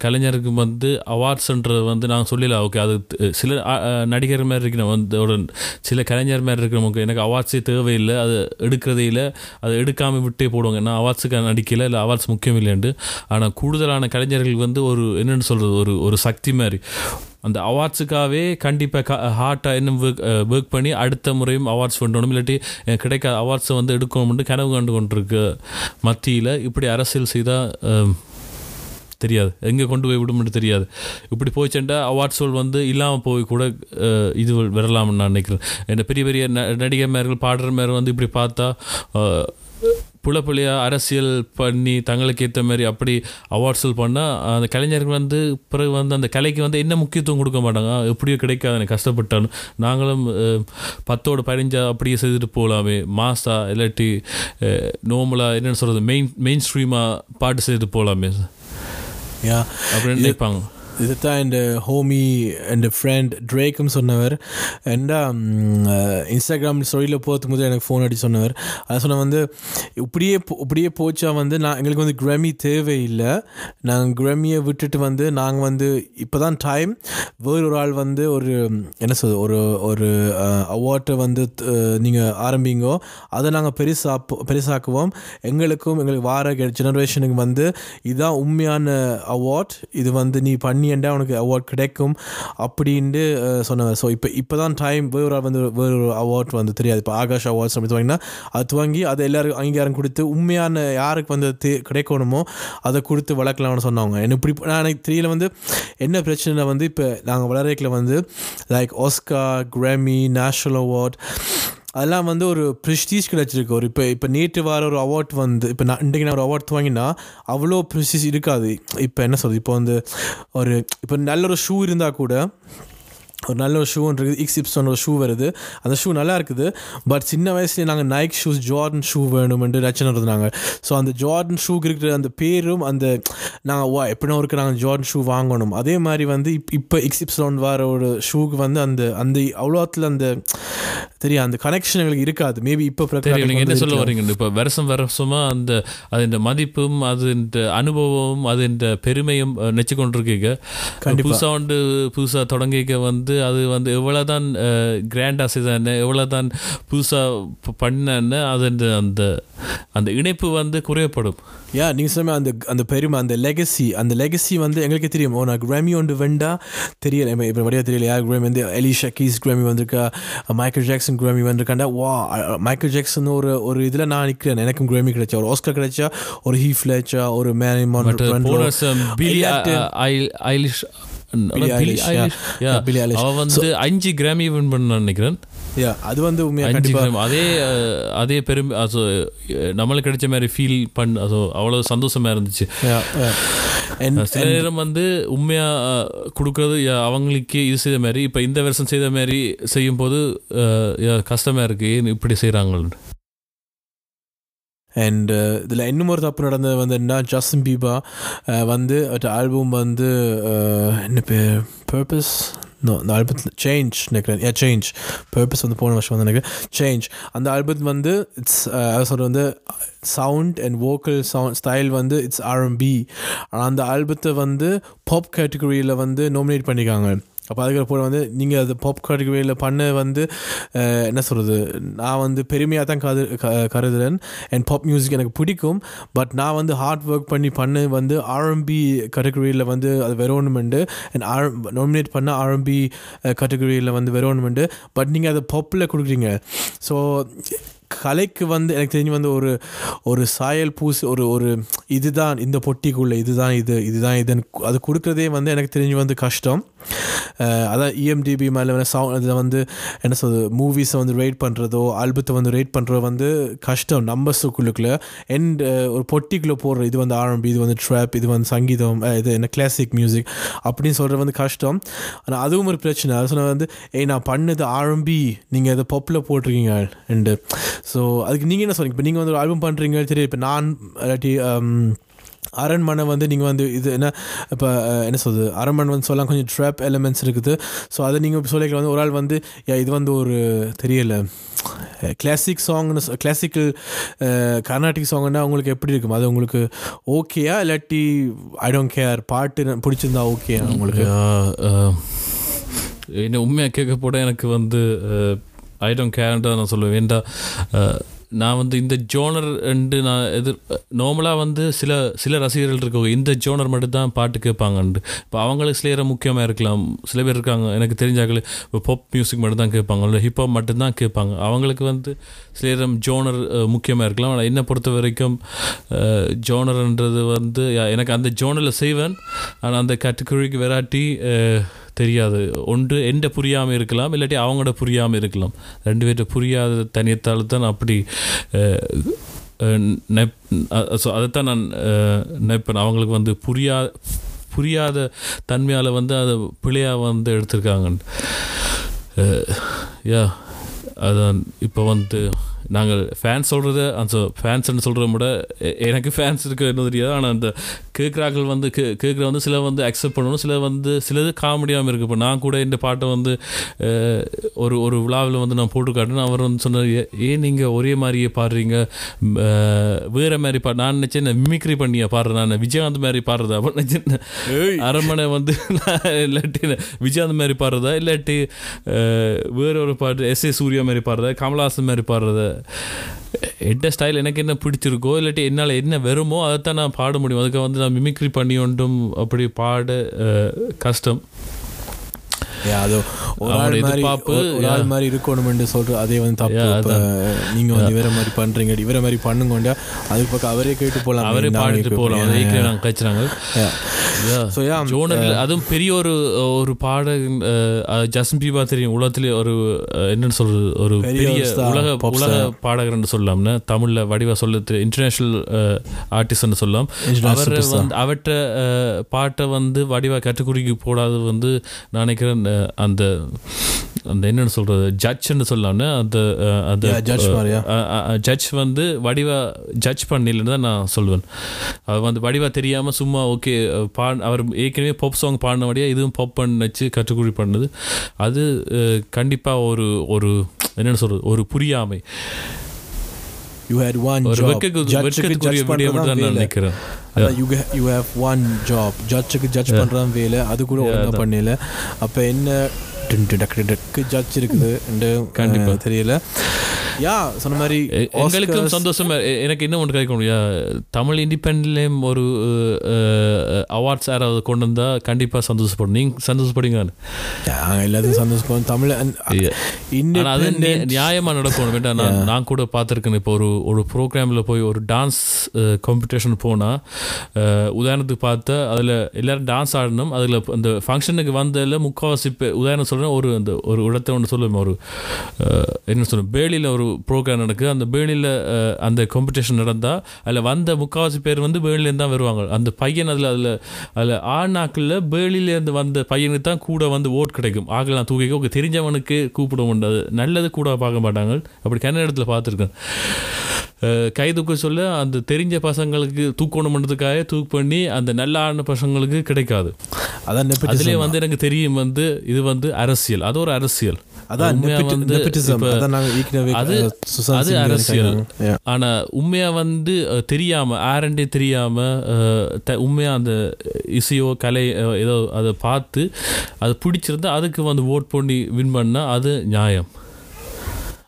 கலைஞருக்கும் வந்து அவார்ட்ஸ்ன்றது வந்து நான் சொல்லல ஓகே அது சில நடிகர் மாதிரி இருக்கிற வந்து ஒரு சில கலைஞர் மாதிரி இருக்கிறவங்க எனக்கு அவார்ட்ஸே தேவையில்லை அது எடுக்கிறதே இல்லை அது எடுக்காமல் விட்டே போடுவாங்க. நான் அவார்ட்ஸுக்கு நடிக்கல இல்லை அவார்ட்ஸ் முக்கியம் இல்லைன்ட்டு ஆனால் கூடுதலான கலைஞர்கள் வந்து ஒரு என்னென்னு சொல்கிறது ஒரு ஒரு சக்தி மாதிரி. அந்த அவார்ட்ஸுக்காகவே கண்டிப்பாக ஹார்ட்டாக இன்னும் ஒர்க் ஒர்க் பண்ணி அடுத்த முறையும் அவார்ட்ஸ் பண்ணணும் இல்லாட்டி கிடைக்காத அவார்ட்ஸை வந்து எடுக்கணும்னு கனவு கண்டு கொண்டிருக்கு. மத்தியில் இப்படி அரசியல் செய்தால் தெரியாது. எங்கே கொண்டு போய் விடும்னு தெரியாது. இப்படி போச்சுட்டா அவார்ட்ஸ்கள் வந்து இல்லாமல் போய் கூட இது வரலாம்னு நான் நினைக்கிறேன். என்ன பெரிய பெரிய ந நடிகர்மார்கள் பாடுற மேர்கள் வந்து இப்படி பார்த்தா அஹ், புலப்புலியா அரசியல் பண்ணி தங்களுக்கு ஏற்ற மாதிரி அப்படி அவார்ட்ஸில் பண்ணால் அந்த கலைஞர்கள் வந்து பிறகு வந்து அந்த கலைக்கு வந்து என்ன முக்கியத்துவம் கொடுக்க மாட்டாங்க? எப்படியோ கிடைக்காது எனக்கு கஷ்டப்பட்டாலும். நாங்களும் பத்தோட பதினஞ்சா அப்படியே செய்துட்டு போகலாமே. மாசா இல்லாட்டி நோமலாக என்னென்னு சொல்கிறது மெயின் மெயின் ஸ்ட்ரீமாக பாட்டு செய்துட்டு போகலாமே. அப்படின்னு நினைப்பாங்க. இதுதான் இந்த ஹோமி அண்ட் ஃப்ரெண்ட் ட்ரேக்கும் சொன்னவர். என்டா இன்ஸ்டாகிராம் ஸ்டோரியில் போகிறதுக்கு முதல் எனக்கு ஃபோன் அடி சொன்னவர். அதை சொன்ன வந்து இப்படியே போ- இப்படியே போச்சா வந்து நான் எங்களுக்கு வந்து கிரமி தேவையில்லை. நாங்கள் கிரமியை விட்டுட்டு வந்து நாங்கள் வந்து இப்போ தான் டைம் வேறு ஒரு ஆள் வந்து ஒரு என்ன சொல் ஒரு ஒரு uh, அவார்ட்டை வந்து நீங்கள் ஆரம்பிங்கோ அதை நாங்கள் பெருசா பெருசாக்குவோம். எங்களுக்கும் எங்களுக்கு வார ஜெனரேஷனுக்கு வந்து இதுதான் உண்மையான அவார்ட் இது வந்து நீ பண்ணி கன்வீனியண்ட்டாக உனக்கு அவார்ட் கிடைக்கும் அப்படின்ட்டு சொன்னாங்க ஸோ இப்போ இப்போ தான் டைம் வேறு வந்து வேறு ஒரு அவார்ட் வந்து தெரியாது. இப்போ ஆகாஷ் அவார்ட்ஸ் அப்படி வாங்கினா அது வாங்கி அதை எல்லாருக்கும் அங்கீகாரம் கொடுத்து உண்மையான யாருக்கு வந்து கிடைக்கணுமோ அதை கொடுத்து வளர்க்கலாம்னு சொன்னாங்க என்ன இப்படி நான் எனக்கு தெரியல வந்து என்ன பிரச்சனை வந்து இப்போ நாங்கள் வளர்க்கல வந்து like Oscar Grammy national award அதெல்லாம் வந்து ஒரு ப்ரெஸ்டீஜ் கிடச்சிருக்கு. ஒரு இப்போ இப்போ நேற்று வர ஒரு அவார்ட் வந்து இப்போ நான் இன்றைக்கு நான் ஒரு அவார்ட் வாங்கினா அவ்வளோ ப்ரெஸ்டீஜ் இருக்காது. இப்போ என்ன சொல்கிறது இப்போ வந்து ஒரு இப்போ நல்ல ஒரு ஷூ இருந்தால் கூட ஒரு நல்ல ஒரு ஷூன்னு இருக்குது. இக்ஸ் ஒரு ஷூ வருது. அந்த ஷூ நல்லா இருக்குது. பட் சின்ன வயசுலேயே நாங்கள் நைக் ஷூஸ் ஜார்டன் ஷூ வேணுமென்று ரச்சனை இருந்தாங்க. ஸோ அந்த ஜார்டன் ஷூக்கு இருக்கிற அந்த பேரும் அந்த நாங்கள் வா எப்படினா இருக்கு நாங்கள் ஜார்டன் ஷூ வாங்கணும். அதே மாதிரி வந்து இப் இப்போ இக்ஸ் இப்ஸோன் வர ஒரு ஷூக்கு வந்து அந்த அந்த அவ்வளோத்தில் அந்த தெரியும் அந்த கனெக்ஷன் எங்களுக்கு இருக்காது. மேபி இப்போ தெரியும். நீங்கள் என்ன சொல்ல வரீங்க இப்போ வருஷம் வருஷமா அந்த அதின் மதிப்பும் அதின் அனுபவமும் அதின் பெருமையும் அஹ், நெச்சு கொண்டிருக்கீங்க. புதுசாக வந்து புதுசாக தொடங்கிக்க வந்து அது வந்து எவ்வளோதான் கிராண்டாக செய்தானே எவ்வளோதான் புதுசாக பண்ணேன்னு அது அந்த அந்த இணைப்பு வந்து குறையப்படும். யா நீங்கள் சொன்ன அந்த அந்த பெருமை அந்த லெகசி அந்த லெகசி வந்து எங்களுக்கு தெரியும். ஓ நான் கிராமி ஒன்று வெண்டா தெரியல இப்போ வழியாக தெரியல யார் கிராமி வந்து எலிஷா கீஸ் கிராமி வந்திருக்கா மைக்கேல் ஜாக்சன் கிராமி வந்திருக்காண்டா வா மைக்கேல் ஜாக்சன் ஒரு ஒரு இதில் நான் நிற்கிறேன் எனக்கும் கிராமி கிடைச்சா ஒரு ஆஸ்கர் கிடைச்சா ஒரு ஹீஃப் லேச்சா ஒரு பிலி ஐலிஷ். அவ வந்து அஞ்சு கிராமி வின் பண்ண நினைக்கிறேன். அது வந்து உண்மையாக அஞ்சு கண்டிப்பாக அதே அதே பெருமை அது நம்மளுக்கு கிடைச்ச மாதிரி ஃபீல் பண்ண அது அவ்வளோ சந்தோஷமா இருந்துச்சு. சில நேரம் வந்து உண்மையா அஹ், கொடுக்கறது யா- அவங்களுக்கு இது செய்த மாதிரி இப்போ இந்த வருஷம் செய்த மாதிரி செய்யும் போது அஹ், யா, கஷ்டமா இருக்கு. ஏன் இப்படி செய்கிறாங்க அண்ட் இதில் இன்னும் ஒரு தப்பு நடந்தது வந்து என்ன ஜஸ்டின் பீபா வந்து ஆல்பம் வந்து என்ன பேர் பர்பஸ் நோ ஆல்பத்தில் சேஞ்ச் நினைக்கிறேன் ஏ சேஞ்ச் பர்பஸ் வந்து போன வருஷம் வந்து எனக்கு சேஞ்ச் அந்த ஆல்பம் வந்து இட்ஸ் சொல்கிறது வந்து sound and vocal sound style வந்து இட்ஸ் ஆர்எம்பி ஆனால் அந்த ஆல்பத்தை வந்து பாப் கேட்டகரியில் வந்து நாமினேட் பண்ணியிருக்காங்க அப்போ அதுக்கப்புறம் வந்து நீங்கள் அது பாப் கேட்டகரியில் பண்ண வந்து என்ன சொல்கிறது நான் வந்து பெருமையாக தான் கரு க- கருதுறேன். அண்ட் பாப் மியூசிக் எனக்கு பிடிக்கும். பட் நான் வந்து ஹார்ட் ஒர்க் பண்ணி பண்ண வந்து ஆர்எம்பி கேட்டகரியில் வந்து அது வெரோனுமெண்டு அண்ட் ஆர் நாமினேட் பண்ண ஆர்எம்பி கேட்டகரியில் வந்து வெரோனுமெண்டு பட் நீங்கள் அதை பாப்பில் கொடுக்குறீங்க. ஸோ கலைக்கு வந்து எனக்கு தெரிஞ்சு வந்து ஒரு ஒரு சாயல் பூசி ஒரு ஒரு இதுதான் இந்த பொட்டிக்குள்ளே இதுதான் இது இதுதான் இதுன்னு அது கொடுக்குறதே வந்து எனக்கு தெரிஞ்சு வந்து கஷ்டம். அதான் இஎம்டிபி மேலே வந்து சவுண்ட் அதில் வந்து என்ன சொல்றது மூவிஸை வந்து ரேட் பண்ணுறதோ ஆல்பத்தை வந்து ரேட் பண்ணுறதோ வந்து கஷ்டம் நம்பர்ஸுக்குள்ளுக்குள்ள அண்ட் ஒரு பொட்டிக்குள்ளே போடுற இது வந்து ஆரம்பி இது வந்து ட்ராப் இது வந்து சங்கீதம் இது என்ன கிளாசிக் மியூசிக் அப்படின்னு சொல்கிறது வந்து கஷ்டம். ஆனால் அதுவும் ஒரு பிரச்சனை. அது சொன்னால் வந்து ஏய் நான் பண்ணது ஆரம்பி நீங்கள் அதை பப்பில் போட்டிருக்கீங்க. அண்டு ஸோ அதுக்கு நீங்கள் என்ன சொல்றீங்க இப்போ நீங்கள் வந்து ஒரு ஆல்பம் பண்ணுறீங்க சரி இப்போ நான் இல்லாட்டி um, அரண்மனை வந்து நீங்கள் வந்து இது என்ன இப்போ என்ன சொல்றது? அரண்மனை வந்து சொல்லலாம் கொஞ்சம் ட்ராப் எலிமெண்ட்ஸ் இருக்குது. ஸோ அதை நீங்கள் சொல்லிக்கலாம் வந்து ஒரு ஆள் வந்து இது வந்து ஒரு தெரியல. கிளாசிக் சாங்னு கிளாசிக்கல் கர்நாடிக் சாங்னா உங்களுக்கு எப்படி இருக்கும்? அது உங்களுக்கு ஓகேயா இல்லாட்டி ஐ டோன்ட் கேர் பாட்டு பிடிச்சிருந்தா ஓகே உங்களுக்கு? என்ன உண்மையாக கேட்க போட எனக்கு வந்து ஐ டோன்ட் கேர்ன்றதை நான் சொல்லுவேன். வேண்டா நான் வந்து இந்த ஜோனர் நான் எதிர் நார்மலாக வந்து சில சில ரசிகர்கள் இருக்கவங்க இந்த ஜோனர் மட்டும்தான் பாட்டு கேட்பாங்கண்டு. இப்போ அவங்களுக்கு சில முக்கியமாக இருக்கலாம். சில பேர் இருக்காங்க எனக்கு தெரிஞ்சாக்கள் இப்போ பாப் மியூசிக் மட்டும்தான் கேட்பாங்க இல்லை ஹிப்ஹாப் மட்டும்தான் கேட்பாங்க. அவங்களுக்கு வந்து சில நேரம் ஜோனர் முக்கியமாக இருக்கலாம். ஆனால் என்னை பொறுத்த வரைக்கும் ஜோனர்ன்றது வந்து எனக்கு அந்த ஜோனரில் செய்வேன். ஆனால் அந்த கேட்டகரிக்கு வெராட்டி தெரியாது. ஒன்று எந்த புரியாமல் இருக்கலாம் இல்லாட்டி அவங்களோட புரியாமல் இருக்கலாம். ரெண்டு பேர்கிட்ட புரியாத தனியத்தால் தான் அப்படி நெப் ஸோ அதைத்தான் நான் நினைப்பேன் அவங்களுக்கு வந்து புரியா புரியாத தன்மையால் வந்து அதை பிழையாக வந்து எடுத்திருக்காங்க யா அதான் இப்போ வந்து நாங்கள் ஃபேன்ஸ் சொல்கிறத அந்த ஃபேன்ஸ்னு சொல்கிறத விட எனக்கு ஃபேன்ஸ் இருக்க என்ன தெரியாது? ஆனால் அந்த கேட்குறாக்கள் வந்து கே கேட்குற வந்து சில வந்து அக்செப்ட் பண்ணணும் சில வந்து சிலது காமெடியாகவும் இருக்குது இப்போ நான் கூட இந்த பாட்டை வந்து ஒரு ஒரு விழாவில் வந்து நான் போட்டு காட்டினேன். அவர் வந்து சொன்னார் "ஏ- ஏன் நீங்கள் ஒரே மாதிரியே பாடுறீங்க? வேற மாதிரி பாடு நான் நினச்சேன் மிமிக்ரி பண்ணியா பாடுறேன் நான். விஜயகாந்த் மாதிரி பாடுறதா? அப்போ நினச்சேன் அரண்மனை வந்து இல்லாட்டி விஜயகாந்த் மாதிரி பாடுறதா? இல்லாட்டி வேற ஒரு பாட்டு எஸ் ஏ சூர்யா மாதிரி பாடுறதா? கமலஹாசன் மாதிரி பாடுறதா? என்ன ஸ்டைல் எனக்கு என்ன பிடிச்சிருக்கோ இல்லாட்டி என்னால் என்ன வருமோ அதைத்தான் நான் பாட முடியும். அதுக்கு வந்து நான் மிமிக்ரி பண்ணி ஒன்றும் அப்படி பாட கஷ்டம். அது ஒரு அவனோட ஆள் மாதிரி ஒரு- ஆள் மாதிரி இருக்கணும்னு சொல்ற அதே வந்து தப்பு. நீங்க வந்து இவர மாதிரி பண்றீங்க இவர மாதிரி பண்ணுங்கோண்டா அதுக்கு பக்கம் அவரே கேட்டு போலாம். அவரே பாடிட்டு போகலாம் நாங்கள் கழிச்சுறாங்க ஸோ யா. ஜோனரில் அதுவும் பெரிய ஒரு ஒரு பாட ஜஸ்டின் பீபா தெரியும். உலகத்திலே ஒரு என்னன்னு சொல்றது ஒரு பெரிய உலக உலக. பாடகர்னு சொல்லலாம்னு தமிழ்ல வடிவா சொல்லுது இன்டர்நேஷனல் ஆர்டிஸ்ட்னு சொல்லலாம். அவர். வந்து அவற்ற பாட்டை வந்து வடிவா கட்டுக்குறிக்கு போடாது வந்து நான் நினைக்கிறேன் அந்த அந்த என்னன்னு சொல்றது? ஜட்ஜ்னு சொல்லலாம்னு அந்த அந்த? ஜட்ஜ் வந்து வடிவா ஜட்ஜ் பண்ணிலன்னு தான் நான் சொல்லுவேன் அவர் வந்து வடிவா தெரியாம சும்மா ஓகே பா அவர் ஏற்கனவே பாப் சாங் பாடினபடியா இதுவும் பாப் பண்ண வச்சு கற்றுக்குறி பண்ணது. அது அஹ், கண்டிப்பா ஒரு ஒரு என்னன்னு சொல்றது? ஒரு புரியாமை. யூ ஹேட் ஒன் ஜாப் ஜட்ஜுக்கு நினைக்கிறேன். யூ ஹேவ் ஒன் ஜாப் ஜட்ஜுக்கு ஜட்ஜ் பண்றதான் வேலை. அது கூட ஒழுங்கா பண்ணல. அப்ப என்ன ஜட்ஜ் இருக்குது. கண்டிப்பா. தெரியல. யா சொன்ன மாதிரி எ- எங்களுக்கும் சந்தோஷமா எனக்கு இன்னும் ஒன்று கிடைக்க முடியும் தமிழ் இண்டிபெண்ட்லேயும் ஒரு அவார்ட்ஸ் யாராவது கொண்டு வந்தா கண்டிப்பா சந்தோஷப்படும். நீங்க சந்தோஷப்படுங்க எல்லாத்தையும் சந்தோஷம் தமிழ் அது நி- நியாயமா நடக்கணும் வேண்டாம் நான் நான் கூட பார்த்துருக்கேன். இப்போ ஒரு ஒரு ப்ரோக்ராமில் போய் ஒரு டான்ஸ் காம்படிஷன் போனால் உதாரணத்துக்கு பார்த்தா அதில் எல்லாரும் டான்ஸ் ஆடணும். அதில் அந்த ஃபங்க்ஷனுக்கு வந்ததில் முக்கால்வாசி உதாரணம் சொல்கிறேன் ஒரு அந்த ஒரு இடத்த ஒன்று சொல்லுவேன். ஒரு என்ன சொல்லுவேன் பேலியில் ஒரு ப்ரோக்ராம் நடக்குது. அந்த பேலியில் அந்த காம்படிஷன் நடந்தால் அதில் வந்த முக்கால்வாசி பேர் வந்து பேலிலேருந்து தான் வருவாங்க. அந்த பையன் அதில் அதில் அதில் ஆணாக்களில் பேலியிலேருந்து வந்த பையனுக்கு தான் கூட வந்து ஓட் கிடைக்கும். ஆகலாம் தூக்கிக்க. ஓகே தெரிஞ்சவனுக்கு கூப்பிட முடியாது நல்லது கூட பார்க்க மாட்டாங்க. அப்படி கன்ன இடத்துல பார்த்துருக்கேன். கை தூக்க சொல்ல அந்த தெரிஞ்ச பசங்களுக்கு தூக்கணுன்றதுக்காக தூக்கு பண்ணி அந்த நல்ல ஆடின பசங்களுக்கு கிடைக்காது. அதான். அதுலேயே வந்து எனக்கு தெரியும் வந்து இது வந்து அரசியல். அது ஒரு அரசியல். அதான் அது அரசியல். ஆனா உண்மையா வந்து தெரியாம ஆரண்டே தெரியாம உண்மையா அந்த இசையோ கலை ஏதோ அதை பார்த்து அது பிடிச்சிருந்தா அதுக்கு வந்து ஓட் பண்ணி வின் பண்ணா அது நியாயம்.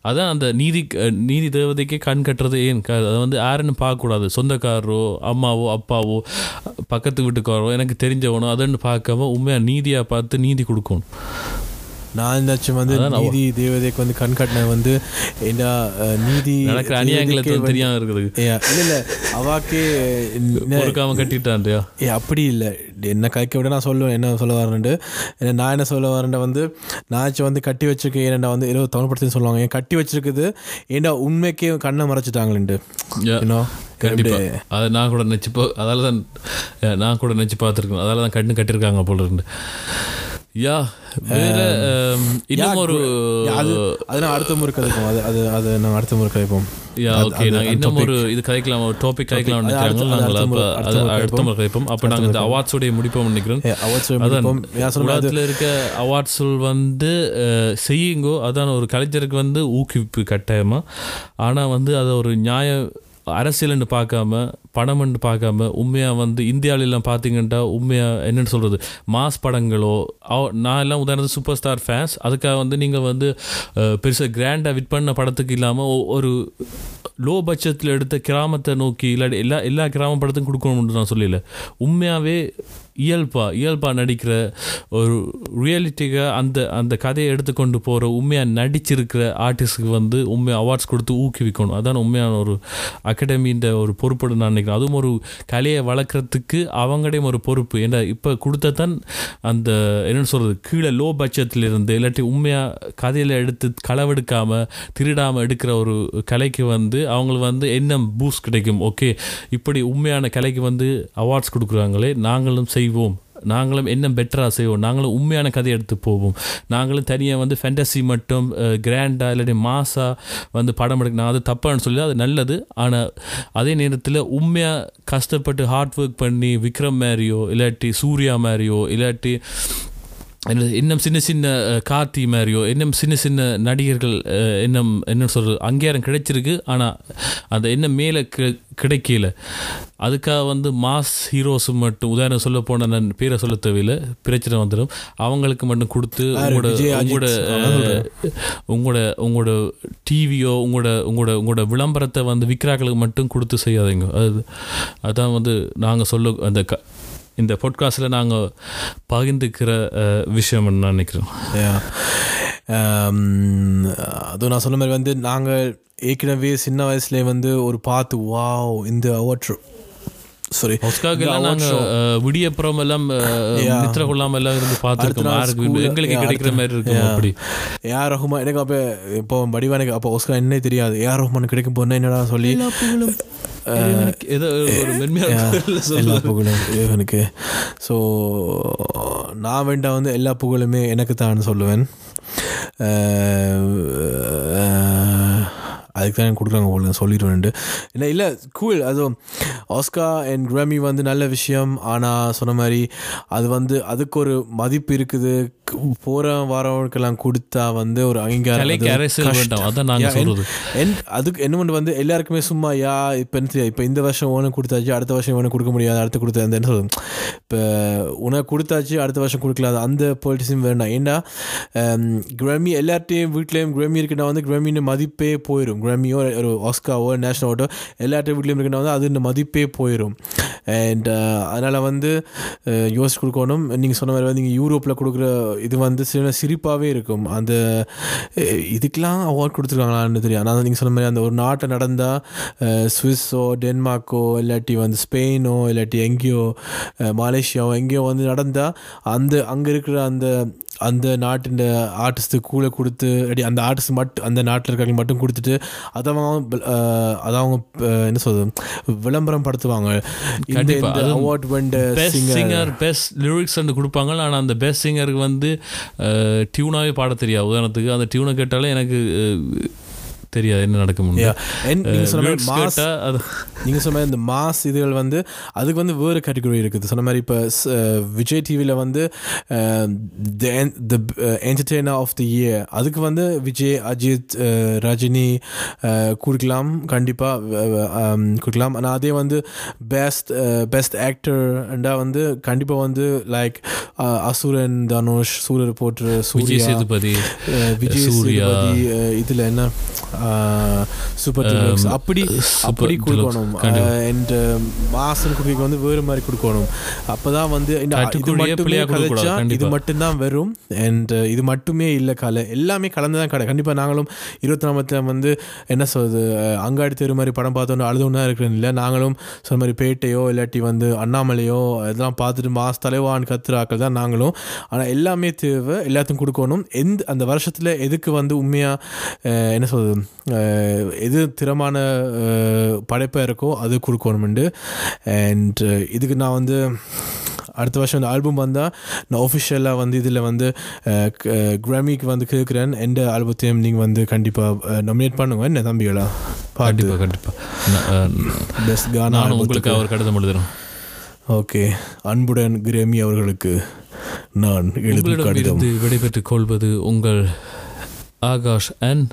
அதான் அந்த நீதி நீதி தேவதைக்கே கண் கட்டுறது ஏன்? க- அதை வந்து யாருன்னு பார்க்கக்கூடாது. சொந்தக்காரரோ அம்மாவோ அப்பாவோ பக்கத்து வீட்டுக்காரோ எனக்கு தெரிஞ்சவனோ அதுன்னு பார்க்காம உண்மையாக நீதியாக பார்த்து நீதி கொடுக்கணும். நான் என்னாச்சும் வந்து நீதி தேவதைக்கு வந்து கண் கட்டின வந்து என்ன நீதி தெரியாம இருக்குது இல்ல இல்ல. அவாக்கே என்ன- பொறுக்காம கட்டிட்டான் இல்லையா ஏ அப்படி இல்லை. என்ன கழிக்க விட நான் சொல்லுவேன். என்ன சொல்ல வரேன்ட்டு. நான் என்ன சொல்ல வரேன்டா வந்து நாச்சு வந்து கட்டி வச்சிருக்கேன் ஏன்டா வந்து ஏதோ தமிழ் சொல்லுவாங்க. ஏன் கட்டி வச்சிருக்குது. ஏன்டா உண்மைக்கே கண்ணை மறைச்சிட்டாங்களேன்ட்டு. ஏன்னோ கண்டிப்பா. அது நான் கூட நினச்சி போ அதால தான் நான் கூட நினச்சி பார்த்துருக்கேன் அதால தான் கண்ணு கட்டியிருக்காங்க போல இருந்து யா வேற இன்னும் ஒரு அது அது நான் அடுத்த முறை கதைப்போம். அது அது அது நான் அடுத்த முறை கதைப்போம். யா ஓகே நாங்கள் அந்த இன்னும். ஒரு இது கதைக்கலாம் ஒரு டாபிக் கதைக்கலாம் நினைக்கிறாங்க. அடுத்த- நாங்கள் அப்போ முறை- அது அடுத்த முறை அடுத்த முறை கதைப்போம். அப்போ நாங்கள் இந்த அவார்ட்ஸோடைய முடிப்போம். அவார்ட்ஸ் அதான் உலகத்தில் இருக்க அவார்ட்ஸுகள் வந்து செய்யுங்கோ அதான் ஒரு கலைஞருக்கு வந்து ஊக்குவிப்பு கட்டாயமாக ஆனால் வந்து அதை ஒரு நியாய அரசியல்னு பார்க்காம பணம்னு பார்க்காம உண்மையாக வந்து இந்தியாவிலலாம் பார்த்தீங்கன்னா உண்மையாக என்னென்னு சொல்கிறது மாஸ் படங்களோ நான் எல்லாம் உதாரணத்துக்கு சூப்பர் ஸ்டார் ஃபேன்ஸ் அதுக்காக வந்து நீங்கள் வந்து பெருசாக கிராண்டாக விட் பண்ண படத்துக்கு இல்லாமல் ஒரு லோ பட்ஜெட்டில் எடுத்த கிராமத்தை நோக்கி இல்லாட்டி எல்லா எல்லா கிராம படத்துக்கும் கொடுக்கணும்னு நான் சொல்லல. உண்மையாகவே இயல்பாக இயல்பாக நடிக்கிற ஒரு ரியாலிட்டிக்காக அந்த அந்த கதையை எடுத்துக்கொண்டு போகிற உண்மையாக நடிச்சிருக்கிற ஆர்டிஸ்ட்டுக்கு வந்து உண்மையாக அவார்ட்ஸ் கொடுத்து ஊக்குவிக்கணும். அதான் உண்மையான ஒரு அகாடமின்ற ஒரு பொறுப்பு நான் நினைக்கிறேன். அதுவும் ஒரு கலையை வளர்க்குறதுக்கு அவங்கடையும் ஒரு பொறுப்பு. ஏன்னா இப்போ கொடுத்ததான் அந்த என்னென்னு சொல்கிறது கீழே லோ பட்ஜெட்டில் இருந்து இல்லாட்டி உண்மையாக கதையில் எடுத்து களவெடுக்காமல் திருடாமல் எடுக்கிற ஒரு கலைக்கு வந்து அவங்களுக்கு வந்து என்ன பூஸ்ட் கிடைக்கும்? ஓகே இப்படி உண்மையான கலைக்கு வந்து அவார்ட்ஸ் கொடுக்குறாங்களே நாங்களும் செய்வோம். நாங்களும் என்ன பெட்டராக செய்வோம். நாங்களும் உண்மையான கதையை எடுத்து போவோம். நாங்களும் தனியாக வந்து ஃபேண்டசி மட்டும் கிராண்டாக இல்லாட்டி மாஸாக வந்து படம் எடுக்க நான் அது தப்பான்னு சொல்லி அது நல்லது. ஆனால் அதே நேரத்தில் உண்மையாக கஷ்டப்பட்டு ஹார்ட் ஒர்க் பண்ணி விக்ரம் மாதிரியோ இல்லாட்டி சூர்யா மாதிரியோ இல்லாட்டி இன்னும் சின்ன சின்ன கார்த்தி மாதிரியோ இன்னும் சின்ன சின்ன நடிகர்கள் இன்னும் என்ன சொல்கிறது அங்கீகாரம் கிடைச்சிருக்கு ஆனால் அந்த என்ன மேலே கி கிடைக்கல அதுக்காக வந்து மாஸ் ஹீரோஸ் மட்டும் உதாரணம் சொல்ல போன நான் பேரை சொல்ல தேவையில்லை பிரச்சனை வந்துடும் அவங்களுக்கு மட்டும் கொடுத்து? உங்களோட உங்களோட. உங்களோட உங்களோட டிவியோ உங்களோட உங்களோட உங்களோட விளம்பரத்தை வந்து விற்கிறாக்களுக்கு மட்டும் கொடுத்து செய்யாதீங்க அது அதான் வந்து நாங்கள் சொல்ல அந்த க இந்த பாட்காஸ்டில் நாங்கள் பகிர்ந்துக்கிற விஷயம் விஷயம்னு நான் நினைக்கிறோம் um, அதுவும் நான் சொன்ன மாதிரி வந்து நாங்கள் ஏற்கனவே சின்ன வயசுலேயே வந்து ஒரு பார்த்து வாவ் இந்த ஓட்ரு சாரி ஒஸ்காக்கு எல்லாம் நாங்கள் விடியப்புறம் எல்லாம். நித்திர கொள்ளாம எல்லாம் இருந்து பார்த்துருக்கோம். எங்களுக்கு கிடைக்கிற மாதிரி இருக்கும் yeah. அப்படி. ஏஆர் ரஹ்மான் எனக்கு அப்போ இப்போ வடிவானுக்கு அப்போ ஒஸ்கா என்னே தெரியாது. ஏஆர் ரஹ்மான் கிடைக்கும் போனா என்னடா சொல்லி? ஏதோ ஒரு. எல்லா புகழும் இறைவனுக்கு. ஸோ நான் வேண்டாம் வந்து எல்லா புகழுமே எனக்கு தான் சொல்லுவேன். அதுக்கு தான் கொடுக்குறாங்க போல சொல்லிடுவேன் இல்லை இல்லை கூல் அதுவும் ஆஸ்கா அண்ட் கிராமி வந்து நல்ல விஷயம். ஆனால் சொன்ன மாதிரி அது வந்து அதுக்கு ஒரு மதிப்பு இருக்குது. போகிற வாரவனுக்கெல்லாம் கொடுத்தா வந்து ஒரு அங்கீகாரம் அதுக்கு என்ன ஒன்று வந்து எல்லாருக்குமே சும்மா யா இப்போ இப்போ இந்த வருஷம் உனக்கு கொடுத்தாச்சு அடுத்த வருஷம் உனக்கு கொடுக்க முடியாது. அடுத்து கொடுத்த அந்த என்ன சொல்றது? இப்போ உனக்கு கொடுத்தாச்சு அடுத்த வருஷம் கொடுக்கல. அந்த பொலிட்டிஸும் வேண்டாம். ஏன்னா கிராமி எல்லார்ட்டையும் வீட்லேயும் கிராமி இருக்குன்னா வந்து கிராமின்னு மதிப்பே போயிடும் கிராமியோ ஒரு ஆஸ்காவோ நேஷனல் அவார்டோ எல்லார்ட்டையும் வீட்லேயும் இருக்குன்னா வந்து அது இந்த மதிப்பே போயிடும் அண்ட் uh, அதனால் வந்து uh, யோசிச்சு கொடுக்கணும். நீங்கள் சொன்ன மாதிரி வந்து நீங்கள் யூரோப்பில் கொடுக்குற இது வந்து சில சிரிப்பாகவே இருக்கும். அந்த uh, இதுக்கெலாம் அவார்ட் கொடுத்துருக்காங்களான்னு தெரியும் ஆனால் நீங்கள் சொன்ன மாதிரி அந்த ஒரு நாட்டை நடந்தால் சுவிஸோ டென்மார்க்கோ இல்லாட்டி வந்து ஸ்பெயினோ இல்லாட்டி எங்கேயோ மலேசியாவோ எங்கேயோ வந்து நடந்தால் அந்த அங்கே இருக்கிற அந்த அந்த நாட்டின் ஆர்டிஸ்ட்டு கூட கொடுத்து இல்லாட்டி அந்த ஆர்டிஸ்ட் மட்டும் அந்த நாட்டில் இருக்கிறவங்க மட்டும் கொடுத்துட்டு அதை அவங்க அதை அவங்க என்ன சொல்றது விளம்பரம் படுத்துவாங்க. இந்த அவார்ட் வெண்ட சிங்கர் பெஸ்ட் லிரிக்ஸ் கொடுப்பாங்க ஆனால் அந்த பெஸ்ட் சிங்கருக்கு வந்து டியூனாவே பாட தெரியாது. உதாரணத்துக்கு அந்த டியூனை கேட்டாலே எனக்கு தெரியாது என்ன நடக்க முடியும் நீங்கள் சொன்ன மாதிரி மாஸ் கேட்டா அது நீங்கள் சொன்ன மாதிரி இந்த மாஸ் இதுகள் வந்து அதுக்கு வந்து வேறு கேட்டகரி இருக்குது. சொன்ன மாதிரி இப்போ விஜய் டிவியில் வந்து the entertainer of the year அதுக்கு வந்து விஜய் அஜித் ரஜினி கொடுக்கலாம் கண்டிப்பாக கொடுக்கலாம் ஆனால் அதே வந்து பெஸ்ட் பெஸ்ட் ஆக்டர்ண்டா வந்து கண்டிப்பாக வந்து லைக் அசுரன் தனுஷ் சூரியர் போட்டு சூர்யா சேதுபதி விஜய் சூர்யா. இதுல என்ன? சூப்பர் டிலக்ஸ் அப்படி Super அப்படி Deluxe, கொடுக்கணும். அண்ட் மாசன் குக்கிக்கு வந்து வேறு மாதிரி கொடுக்கணும். அப்பதான் வந்து இது மட்டுமே கதைச்சா இது. மட்டும்தான் வரும். அண்ட் இது மட்டுமே இல்லை கலை. எல்லாமே கலந்து தான் கடை. கண்டிப்பாக நாங்களும் இருபத்தி நாமத்தில் வந்து என்ன சொல்றது அஹ், அங்காடி தெரு மாதிரி படம் பார்த்தோன்னு அழுதுன்னா இருக்கிறேன். இல்லை நாங்களும் சொன்ன மாதிரி பேட்டையோ இல்லாட்டி வந்து அண்ணாமலையோ இதெல்லாம் பார்த்துட்டு மாஸ் தலைவான் கத்துறாக்கள் தான் நாங்களும். ஆனால் எல்லாமே தேவை. எல்லாத்தையும் கொடுக்கணும். எந்த அந்த வருஷத்தில் எதுக்கு வந்து உண்மையாக என்ன சொல்றது அஹ், எது திறமான படைப்பாக இருக்கோ அது கொடுக்கணும்ண்டு. அண்ட் இதுக்கு நான் வந்து அடுத்த வருஷம் அந்த ஆல்பம் வந்தால் நான் ஒஃபிஷியலாக வந்து இதில் வந்து கிராமிக்கு வந்து கேட்குறேன் எந்த ஆல்பத்தையும் நீங்கள் வந்து கண்டிப்பாக நாமினேட் பண்ணுங்க என்ன தம்பிகளா? பாட்டு. கண்டிப்பா கண்டிப்பா. நான், அஹ், பெஸ்ட் கானா உங்களுக்கு அவர் கடிதம் எழுதுறேன் ஓகே அன்புடன் கிரேமி அவர்களுக்கு நான் உங்களிடமிருந்து விடைபெற்றுக் கொள்வது உங்கள் ஆகாஷ் அண்ட்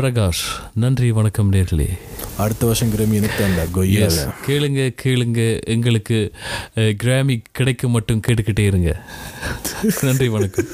பிரகாஷ் நன்றி வணக்கம் நேர்களே. அடுத்த வருஷம் கிரேமி எனக்கு அந்த கேளுங்க கேளுங்க எங்களுக்கு கிராமி கிடைக்க மட்டும் கேட்டுக்கிட்டே இருங்க. நன்றி வணக்கம்.